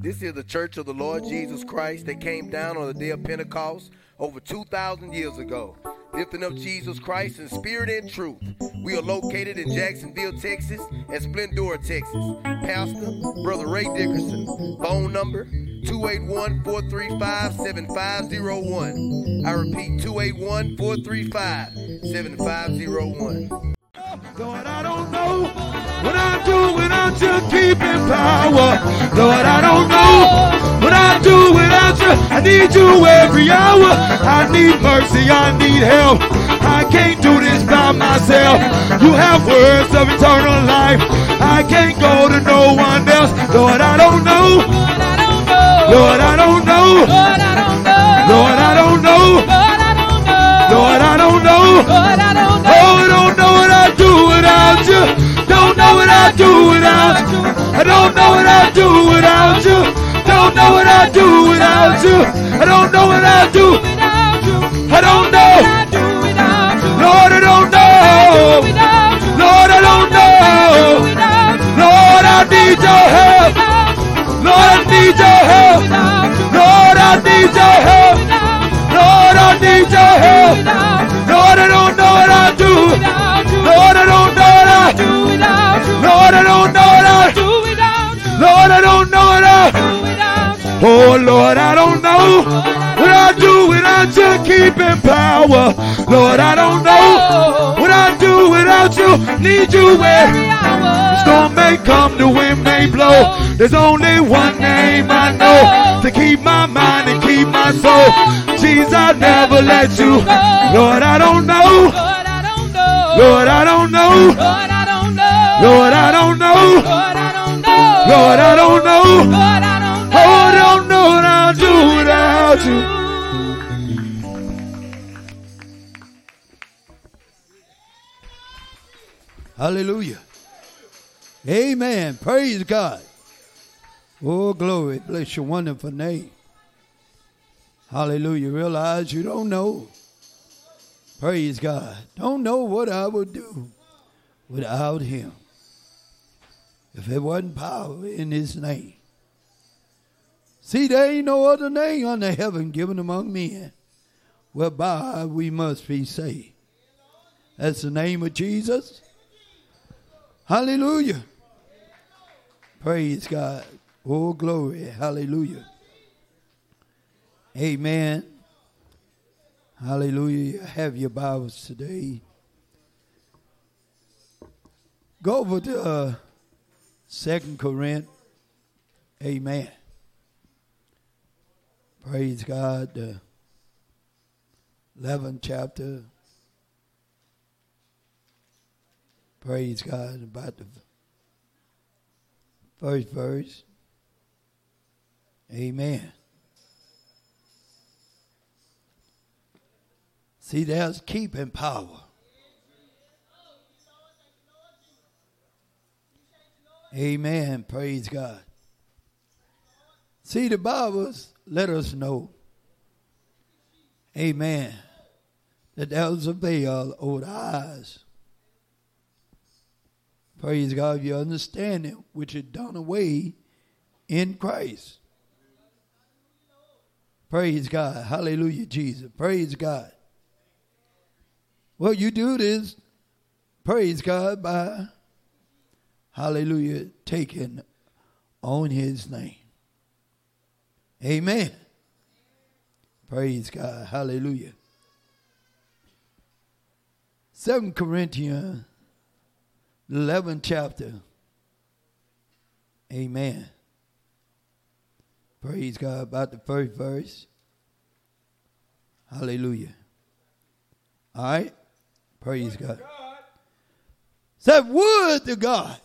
This is the church of the Lord Jesus Christ that came down on the day of Pentecost over 2,000 years ago. Lifting up Jesus Christ in spirit and truth. We are located in Jacksonville, Texas, and Splendora, Texas. Pastor, Brother Ray Dickerson. Phone number 281 435 7501. I repeat 281 435 7501. Lord, I don't know what I do without you keeping power. Lord, I don't know what I do without you. I need you every hour. I need mercy. I need help. I can't do this by myself. You have words of eternal life. I can't go to no one else. Lord, I don't know. Lord, I don't know. Lord, I don't know. Lord, I don't know. Oh, I know what I do without you. I don't know what I do. Oh Lord, I don't know what I do without you keeping power. Lord, I don't know what I do without you. Need you every hour. Storm may come, the wind may blow. There's only one name I know to keep my mind and keep my soul. Jesus, I'll never let you. Lord, I don't know. What I don't know Lord, I don't know. I Lord, I don't know. I Lord, I don't know. I without you. Hallelujah. Amen. Praise God. Oh, glory. Bless your wonderful name. Hallelujah. Realize you don't know. Praise God. Don't know what I would do without him. If it wasn't power in his name. See, there ain't no other name under heaven given among men whereby we must be saved. That's the name of Jesus. Hallelujah. Praise God. Oh, glory. Hallelujah. Amen. Hallelujah. Have your Bibles today. Go over to uh, 2 Corinthians. Amen. Praise God. The 11th chapter. Praise God about the first verse. Amen. See, there's keeping power. Amen. Praise God. See, the Bibles let us know. Amen. That there was a veil over the eyes. Praise God, you understand it, which is done away in Christ. Praise God. Hallelujah, Jesus. Praise God. Well, you do this, praise God, by, hallelujah, taking on his name. Amen. Praise God. Hallelujah. 2 Corinthians 11th chapter. Amen. Praise God. About the first verse. Hallelujah. All right. Praise God. Said, would to God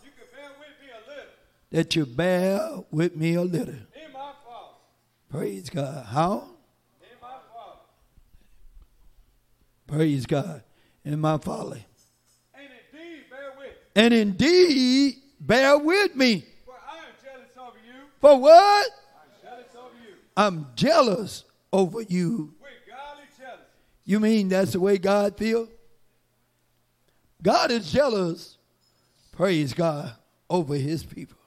that you bear with me a little. Praise God. How? Praise God. In my folly. And indeed, bear with me. And indeed, bear with me. For I am jealous over you. For what? I'm jealous over you. I'm jealous over you. With godly jealousy. You mean that's the way God feels? God is jealous, praise God, over his people.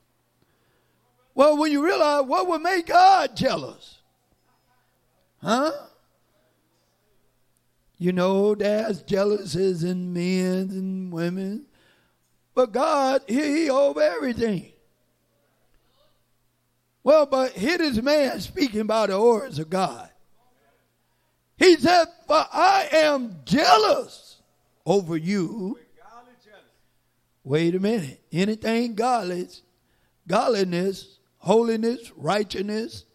Well, when you realize what would make God jealous, huh? You know, there's jealousies in men and women, but God, He, he over everything. Well, but here is man speaking by the orders of God. He said, But I am jealous over you. Wait a minute. Anything godly, godliness, holiness, righteousness,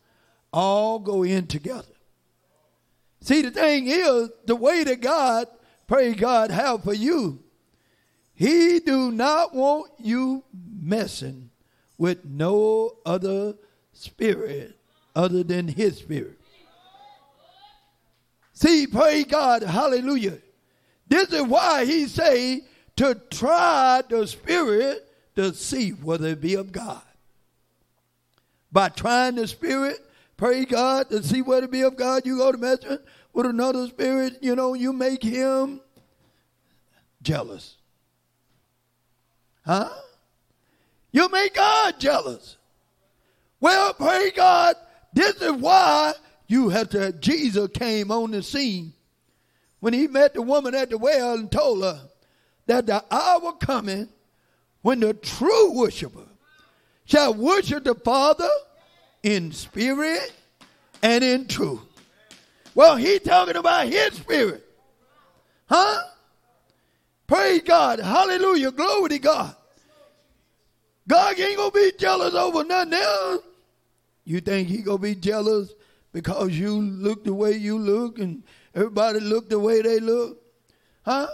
all go in together. See, the thing is, the way that God, pray God, have for you, He do not want you messing with no other spirit other than His spirit. See, pray God, hallelujah. This is why He say to try the spirit to see whether it be of God. By trying the spirit, pray God to see whether it be of God. You go to messing with another spirit, you know, you make him jealous. Huh? You make God jealous. Well, pray God, this is why you have to, Jesus came on the scene when he met the woman at the well and told her that the hour coming when the true worshiper shall worship the Father in spirit and in truth. Well, he talking about his spirit. Huh? Praise God. Hallelujah. Glory to God. God ain't gonna be jealous over nothing else. You think he gonna be jealous because you look the way you look and everybody look the way they look? Huh?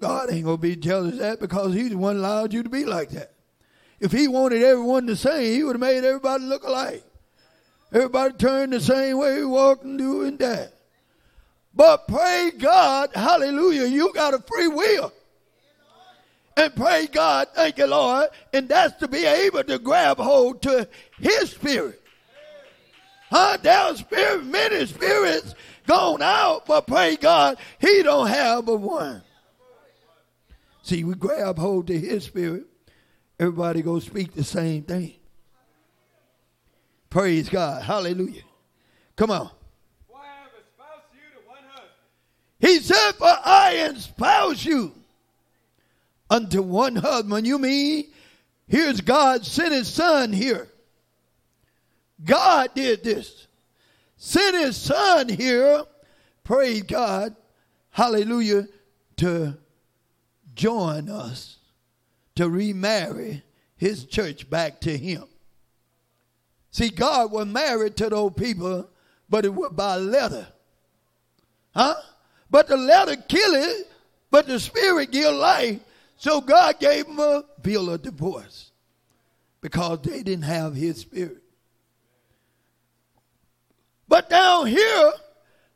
God ain't gonna be jealous of that because he's the one allowed you to be like that. If he wanted everyone the same, he would have made everybody look alike. Everybody turned the same way, walking, doing that. But pray God, hallelujah, you got a free will. And pray God, thank you, Lord. And that's to be able to grab hold to his spirit. Huh? There's spirit, many spirits gone out, but pray God, he don't have but one. See, we grab hold to his spirit. Everybody go speak the same thing. Praise God. Hallelujah. Come on. He said, For I espouse you unto one husband. You mean, here's God sent his son here. God did this. Sent his son here, praise God, hallelujah, to join us, to remarry his church back to him. See, God was married to those people, but it was by letter. Huh? But the letter kill it, but the spirit give life. So God gave them a bill of divorce because they didn't have his spirit. But down here,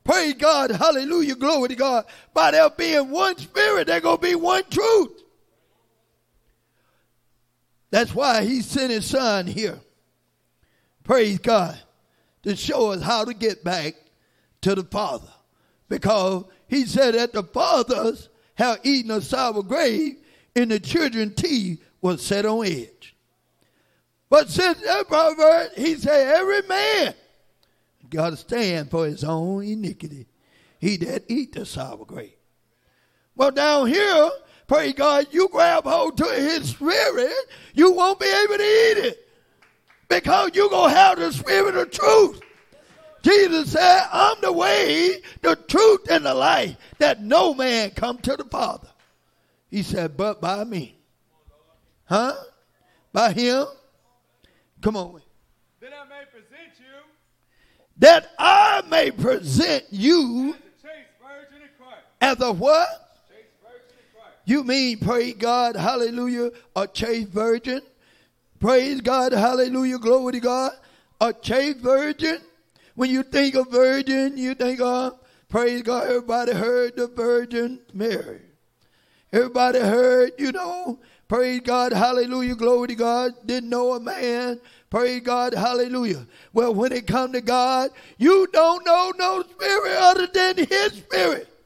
praise God, hallelujah, glory to God, by there being one spirit, there going to be one truth. That's why he sent his son here praise God, to show us how to get back to the Father. Because he said that the fathers have eaten a sour grape and the children's teeth was set on edge. But since that proverb, he said, every man got to stand for his own iniquity. He that eat the sour grape. Well, down here, praise God, you grab hold to his spirit, you won't be able to eat it because you're going to have the spirit of truth. Jesus said, I'm the way, the truth, and the life, that no man come to the Father. He said, but by me. Huh? By him? Come on. That I may present you. That I may present you as a what? You mean, praise God, hallelujah, a chaste virgin? Praise God. Hallelujah. Glory to God. A chaste virgin. When you think of virgin, you think of, praise God, everybody heard the Virgin Mary. Everybody heard, you know, praise God, hallelujah, glory to God, didn't know a man, praise God, hallelujah. Well, when it come to God, you don't know no spirit other than his spirit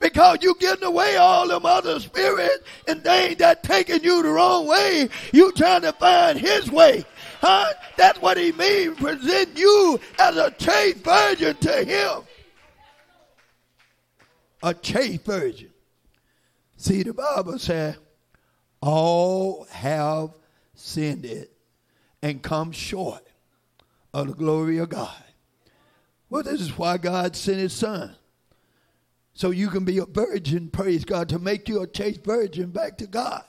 because you getting away all them other spirits and things that taking you the wrong way. You trying to find his way. Huh? That's what he means. Present you as a chaste virgin to him. A chaste virgin. See, the Bible says, all have sinned it and come short of the glory of God. Well, this is why God sent his son. So you can be a virgin, praise God, to make you a chaste virgin back to God.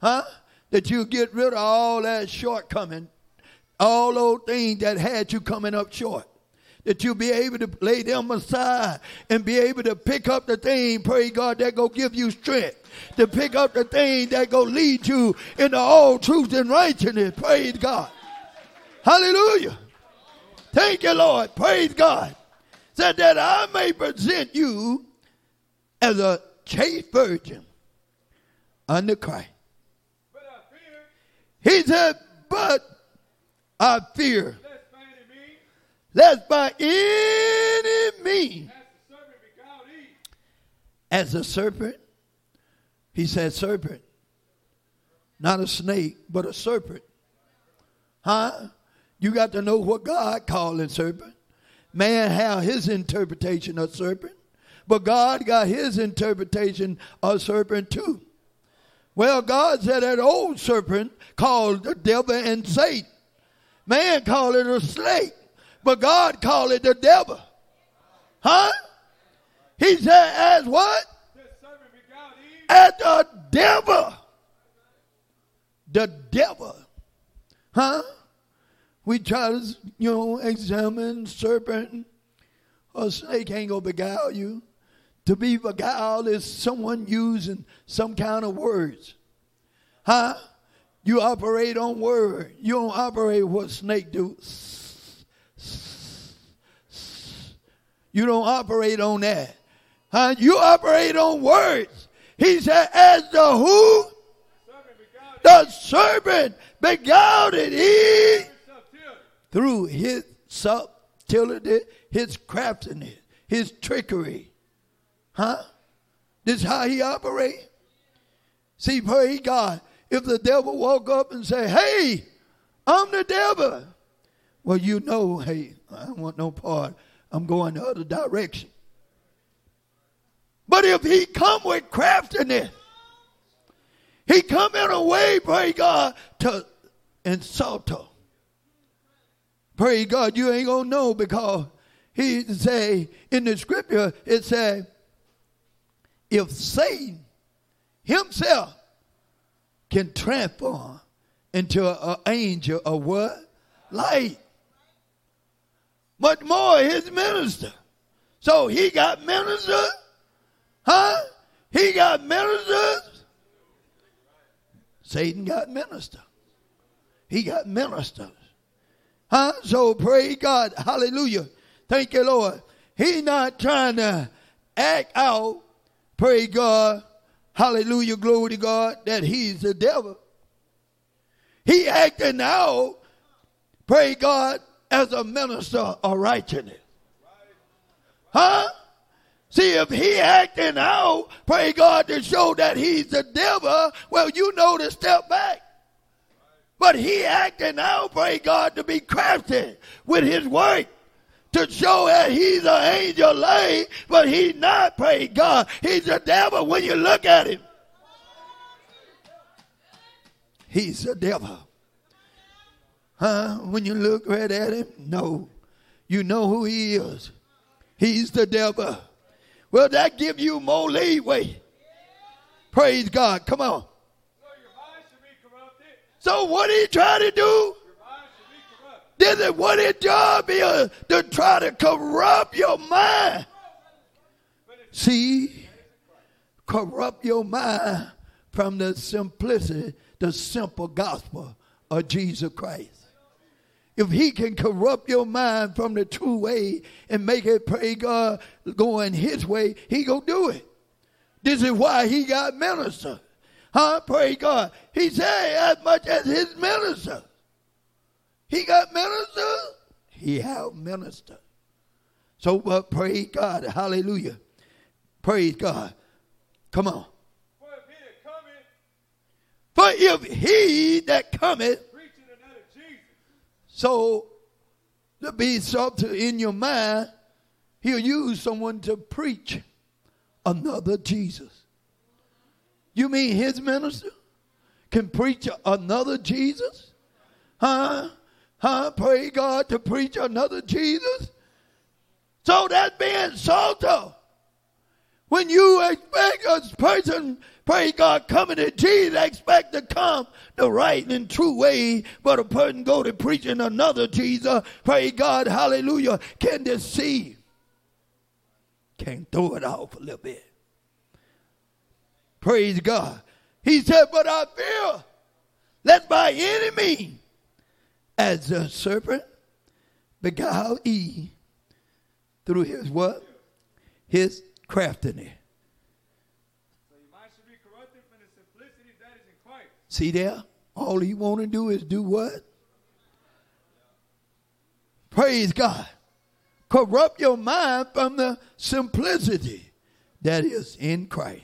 Huh? That you get rid of all that shortcoming, all those things that had you coming up short. That you'll be able to lay them aside and be able to pick up the thing, praise God, that go give you strength. To pick up the thing that go lead you into all truth and righteousness. Praise God. Hallelujah. Thank you, Lord. Praise God. Said that I may present you as a chaste virgin under Christ. He said, but I fear. Lest by any means, as a serpent, he said serpent, not a snake, but a serpent. Huh? You got to know what God called a serpent. Man had his interpretation of serpent, but God got his interpretation of serpent too. Well, God said that old serpent called the devil and Satan. Man called it a snake, but God called it the devil. Huh? He said, as what? As the devil. The devil. Huh? We try to, you know, examine serpent. A snake ain't gonna beguile you. To be beguiled is someone using some kind of words. Huh? You operate on word. You don't operate what snake do. You don't operate on that. Huh? You operate on words. He said, as the who? The serpent beguiled it. He through his subtlety, his craftiness, his trickery. Huh? This is how he operates. See, praise God. If the devil walk up and say, hey, I'm the devil. Well, you know, hey, I want no part. I'm going the other direction. But if he come with craftiness, he come in a way, pray God, to insult her. Praise God, you ain't gonna know because he say in the scripture it said, if Satan himself can transform into an angel of what? Light. Much more his minister. So he got ministers, huh? He got ministers. Satan got minister. He got ministers. Huh? So praise God. Hallelujah. Thank you, Lord. He's not trying to act out, praise God. Hallelujah. Glory to God that he's the devil. He acting out, praise God, as a minister of righteousness. Huh? See, if he acting out, pray God to show that he's the devil, well, you know to step back. But he acting out, pray God, to be crafty with his work. To show that he's an angel lay, but he's not, pray God. He's the devil when you look at him. He's the devil. Huh? When you look right at him, no. You know who he is. He's the devil. Will that give you more leeway. Praise God. Come on. So what he try to do? This is what his job is to try to corrupt your mind. See, corrupt your mind from the simplicity, the simple gospel of Jesus Christ. If he can corrupt your mind from the true way and make it, pray God, going his way, he gonna do it. This is why he got minister. Huh? Pray God. He said as much as his minister. He got minister. He have minister. So, but praise God. Hallelujah. Praise God. Come on. For if he that cometh So, to be something in your mind, he'll use someone to preach another Jesus. You mean his minister can preach another Jesus? Huh? Huh? Pray God to preach another Jesus? So that being so, when you expect a person, pray God, coming to Jesus, expect to come the right and true way, but a person go to preaching another Jesus, pray God, hallelujah, can deceive. Can throw it off a little bit. Praise God. He said, but I fear, let my enemy, as the serpent beguile Eve through his what? His craftiness. That. See there? All he want to do is do what? Praise God. Corrupt your mind from the simplicity that is in Christ.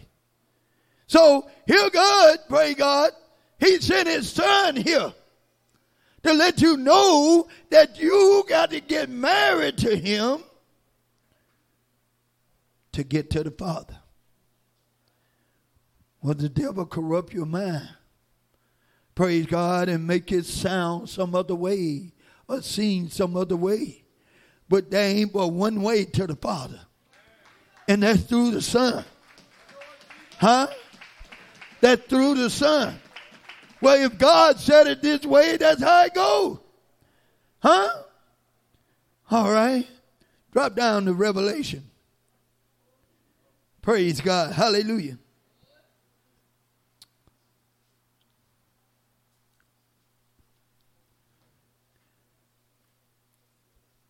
So here God, pray God, he sent his son here to let you know that you got to get married to him to get to the Father. Will the devil corrupt your mind? Praise God and make it sound some other way or seem some other way. But there ain't but one way to the Father. And that's through the Son. Huh? That's through the Son. Well, if God said it this way, that's how it goes. Huh? All right. Drop down to Revelation. Praise God. Hallelujah.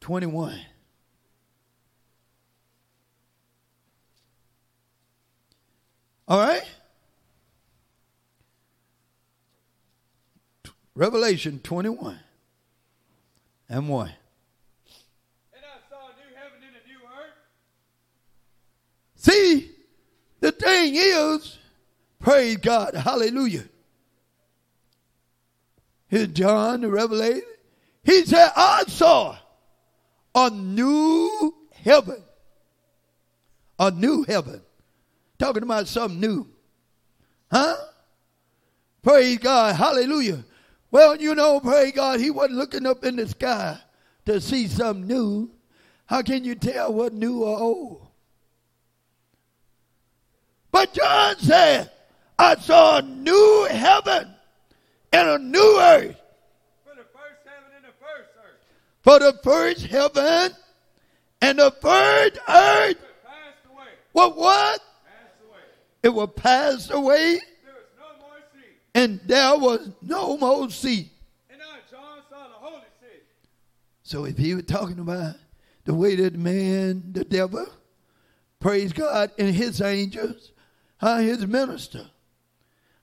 Twenty-one. All right. Revelation 21 and 1. And I saw a new heaven and a new earth. See, the thing is, praise God, hallelujah. Here's John the Revelator. He said, I saw a new heaven. A new heaven. Talking about something new. Huh? Praise God, hallelujah. Well, you know, praise God, he wasn't looking up in the sky to see something new. How can you tell what new or old? But John said, I saw a new heaven and a new earth. For the first heaven and the first earth. For the first heaven and the first earth But passed away. were what? Away. It will pass away There was no more sea. And there was no more sea. And now John saw the holy city. So if he was talking about the way that man, the devil, praise God, and his angels, huh, his minister,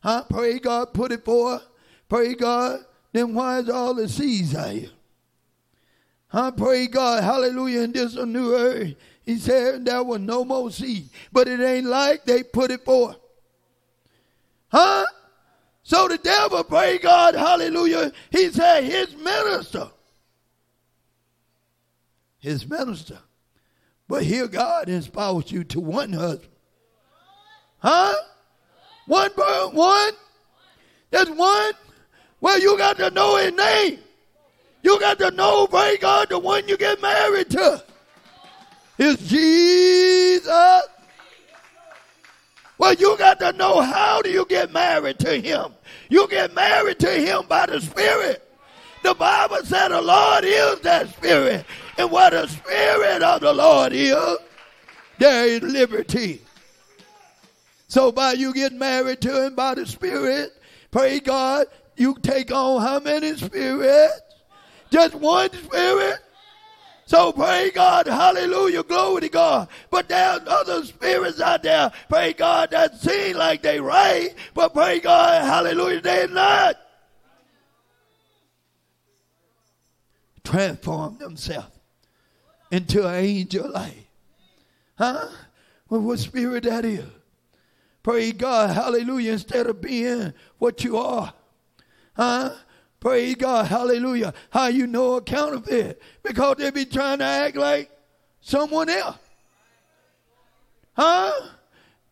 huh, pray God, put it for, praise God, then why is all the seas out here? Huh, praise God, hallelujah, and this a new earth. He said there was no more sea, but it ain't like they put it for. Huh? So the devil, praise God, hallelujah, he said his minister his minister. But here God inspires you to one husband. Huh? One bird, one? There's one? Well, you got to know his name. You got to know, pray God, the one you get married to. Is Jesus. Well, you got to know how do you get married to him. You get married to him by the Spirit. The Bible said the Lord is that Spirit. And where the Spirit of the Lord is, there is liberty. So by you get married to him by the Spirit, pray God, you take on how many spirits? Just one spirit? So pray God, hallelujah, glory to God. But there's other spirits out there, pray God, that seem like they right, but pray God, hallelujah, they're not. Transform themselves into an angel light. Huh? Well, what spirit that is? Pray God, hallelujah, instead of being what you are. Huh? Praise God, hallelujah. How you know a counterfeit? Because they be trying to act like someone else. Huh?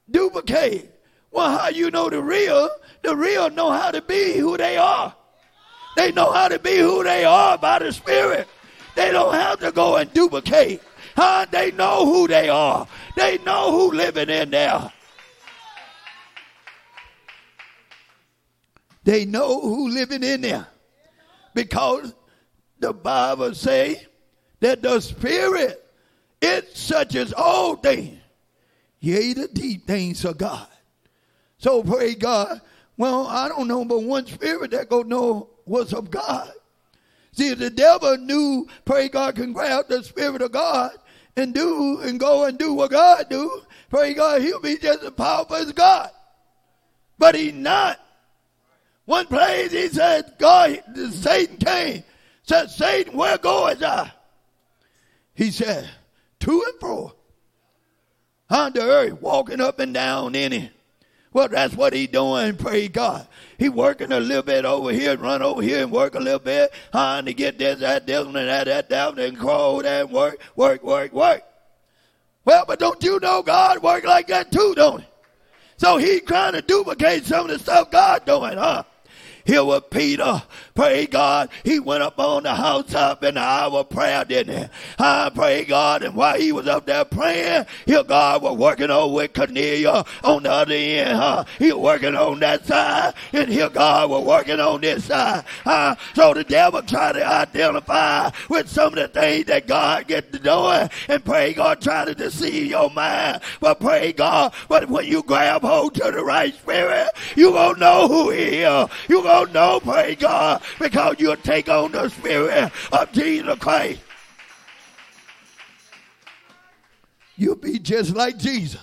Duplicate. Well, how you know the real? The real know how to be who they are. They know how to be who they are by the Spirit. They don't have to go and duplicate. Huh? They know who they are. They know who living in there. They know who living in there. Because the Bible say that the Spirit, it searches all things, yea, the deep things of God. So pray God. Well, I don't know but one spirit that go know what's of God. See, if the devil knew, pray God can grab the spirit of God and do and go and do what God do, pray God, he'll be just as powerful as God. But he's not. One place he said, God, Satan came, said, Satan, where goest thou? He said, to and fro on the earth, walking up and down in it. Well, that's what he doing, praise God. He working a little bit over here run over here and work a little bit, huh, to get this, that, this, and that, that, that, and crawl and work, work, work, work. Well, but don't you know God work like that too, don't he? So he trying to duplicate some of the stuff God doing, huh? Here was Peter. Pray God. He went up on the housetop in the hour of prayer, didn't he? I pray God. And while he was up there praying, here God was working on with Cornelius on the other end. Huh? He was working on that side. And here God was working on this side. Huh? So the devil tried to identify with some of the things that God gets to doing. And pray God try to deceive your mind. But pray God. But when you grab hold to the right spirit, you gonna know who he is. You gonna know, pray God, because you'll take on the Spirit of Jesus Christ. You'll be just like Jesus.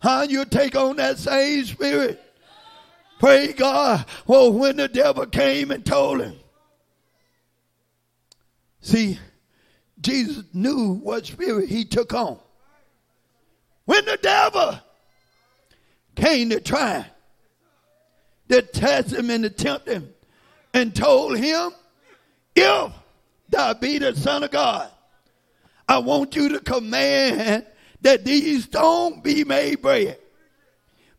Huh? You'll take on that same spirit. Praise God. Well, when the devil came and told him. See, Jesus knew what spirit he took on. When the devil came to try to test him and to tempt him and told him, If thou be the Son of God, I want you to command that these stones be made bread.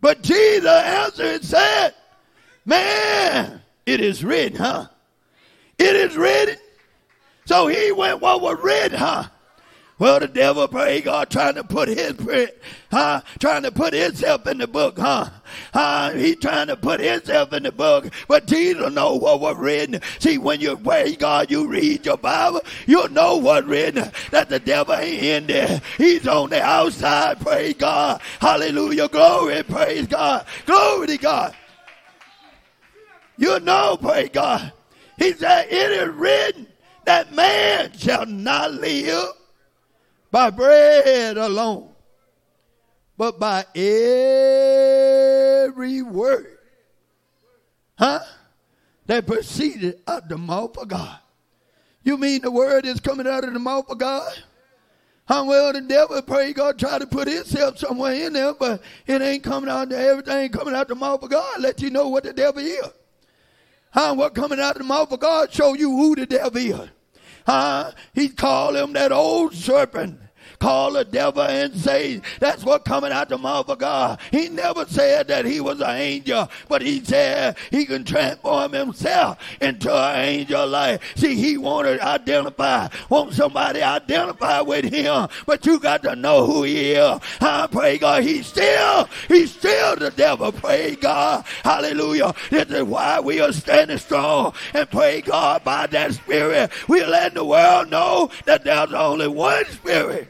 But Jesus answered and said, Man, it is written, huh? It is written. So he went what was written, huh? Well, the devil, pray God, trying to put his, print, huh? Trying to put himself in the book, huh? Huh? He trying to put himself in the book, but Jesus know what was written. See, when you pray God, you read your Bible, you'll know what's written. That the devil ain't in there. He's on the outside. Praise God. Hallelujah. Glory. Praise God. Glory to God. You know, praise God. He said, it is written that man shall not live by bread alone, but by every word, huh? That proceeded out the mouth of God. You mean the word is coming out of the mouth of God? How well the devil, pray God, try to put himself somewhere in there, but it ain't coming out, everything coming out the mouth of God, let you know what the devil is. How what coming out the mouth of God show you who the devil is. Huh? He called him that old serpent call the devil and say that's what coming out the mouth of God. He never said that he was an angel, but he said he can transform himself into an angel life. See, he wanted to identify, want somebody identify with him, but you got to know who he is. I pray God, he's still, he's still the devil. Pray God. Hallelujah. This is why we are standing strong and pray God by that spirit. We're letting the world know that there's only one spirit.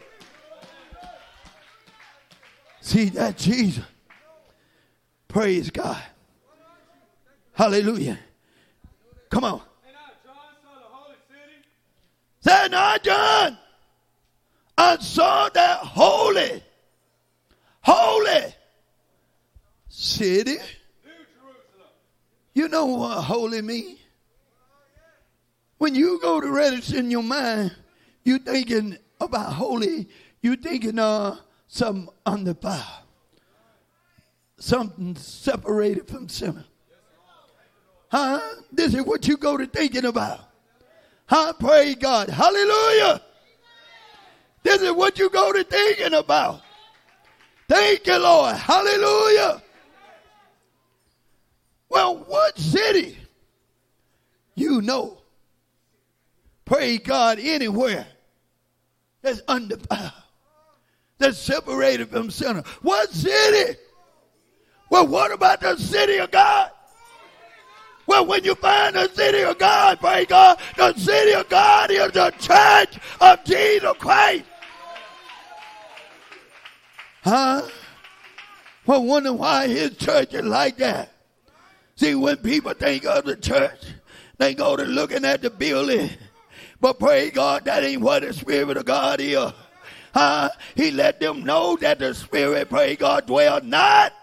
See that Jesus. Praise God. Hallelujah. Come on. Say not John. I saw that holy, holy city. You know what holy means? When you go to register in your mind, you thinking about holy, you thinking uh some fire. something separated from sin. Huh? This is what you go to thinking about. Huh? Praise God. Hallelujah. This is what you go to thinking about. Thank you, Lord. Hallelujah. Well, what city you know, praise God, anywhere that's under that's separated from sinner? What city? Well, what about the city of God? Well, when you find the city of God, praise God, the city of God is the church of Jesus Christ. Huh? Well, wonder why his church is like that. See, when people think of the church, they go to looking at the building. But pray God, that ain't what the Spirit of God is. Huh? He let them know that the Spirit, pray God, dwell not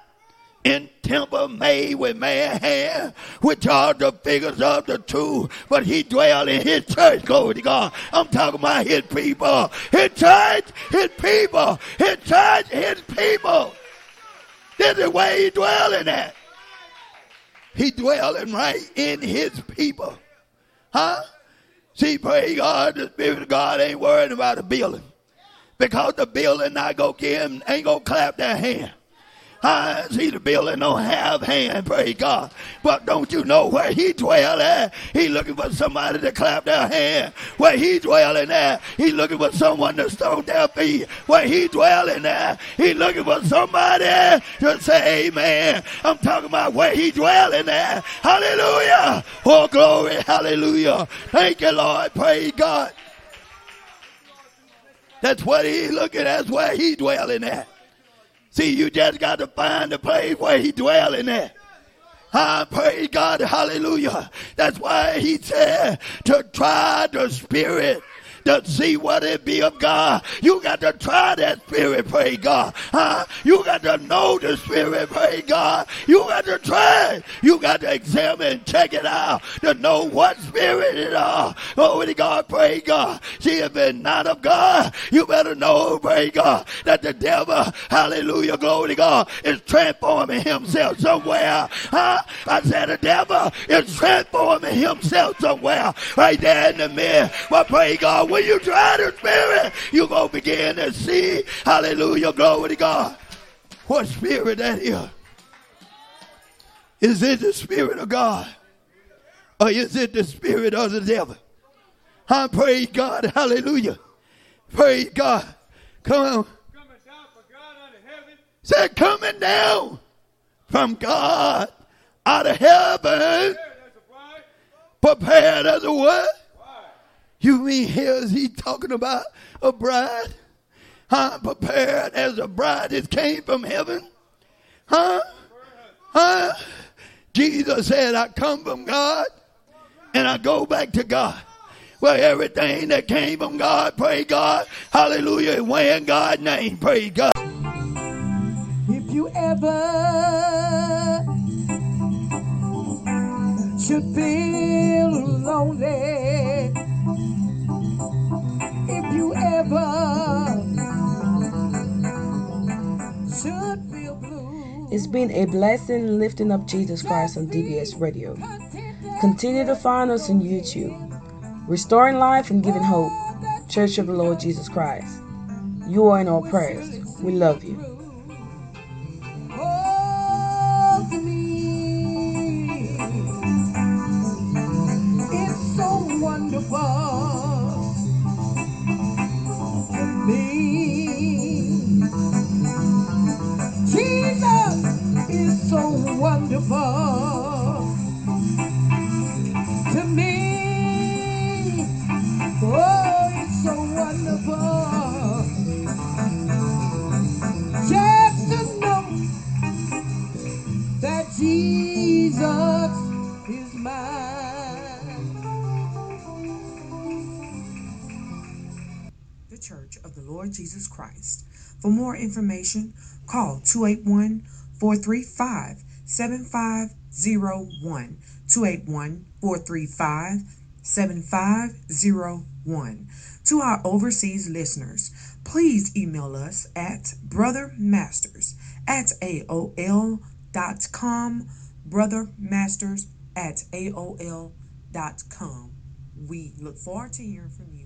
in temple made with man hand, which are the figures of the two, but he dwell in his church, glory to God. I'm talking about his people. His church, his people. His church, his people. This is where he dwelling at. He dwelling right in his people. Huh? See, pray God, the Spirit of God ain't worried about the building. Because the building not gonna give him, ain't gonna clap their hand. I see the building don't have hand, praise God. But don't you know where he dwell at? He looking for somebody to clap their hand. Where he dwelling at? He looking for someone to stomp their feet. Where he dwelling at? He looking for somebody to say amen. I'm talking about where he dwelling at. Hallelujah. Oh, glory. Hallelujah. Thank you, Lord. Praise God. That's what he looking at. That's where he dwelling at. See, you just got to find the place where he dwelling at. I praise God, hallelujah. That's why he said to try the spirit to see what it be of God. You got to try that spirit, pray God. Huh? You got to know the spirit, pray God. You got to try. You got to examine, check it out to know what spirit it. Glory to God, pray God. See if it's not of God, you better know, pray God, that the devil, hallelujah, glory God, is transforming himself somewhere. Huh? I said the devil is transforming himself somewhere right there in the midst. But pray God, when you try the spirit, you going to begin to see, hallelujah, glory to God, what spirit that is. Is it the spirit of God? Or is it the spirit of the devil? I praise God, hallelujah. Praise God. Come on. Coming down from God out of heaven. Say, coming down from God out of heaven, prepared as a what? You mean here is he talking about a bride? Huh? Prepared as a bride that came from heaven? Huh? Huh? Jesus said, I come from God and I go back to God. Well, everything that came from God, pray God, hallelujah, and when God's name, praise God. If you ever should feel lonely, It's been a blessing lifting up Jesus Christ on DBS Radio. Continue to find us on YouTube. Restoring Life and Giving Hope, Church of the Lord Jesus Christ. You are in our prayers. We love you. Lord Jesus Christ. For more information, call 281 435 7501. 281 435 7501. To our overseas listeners, please email us at brothermasters at aol.com. Brothermasters at AOL.com. We look forward to hearing from you.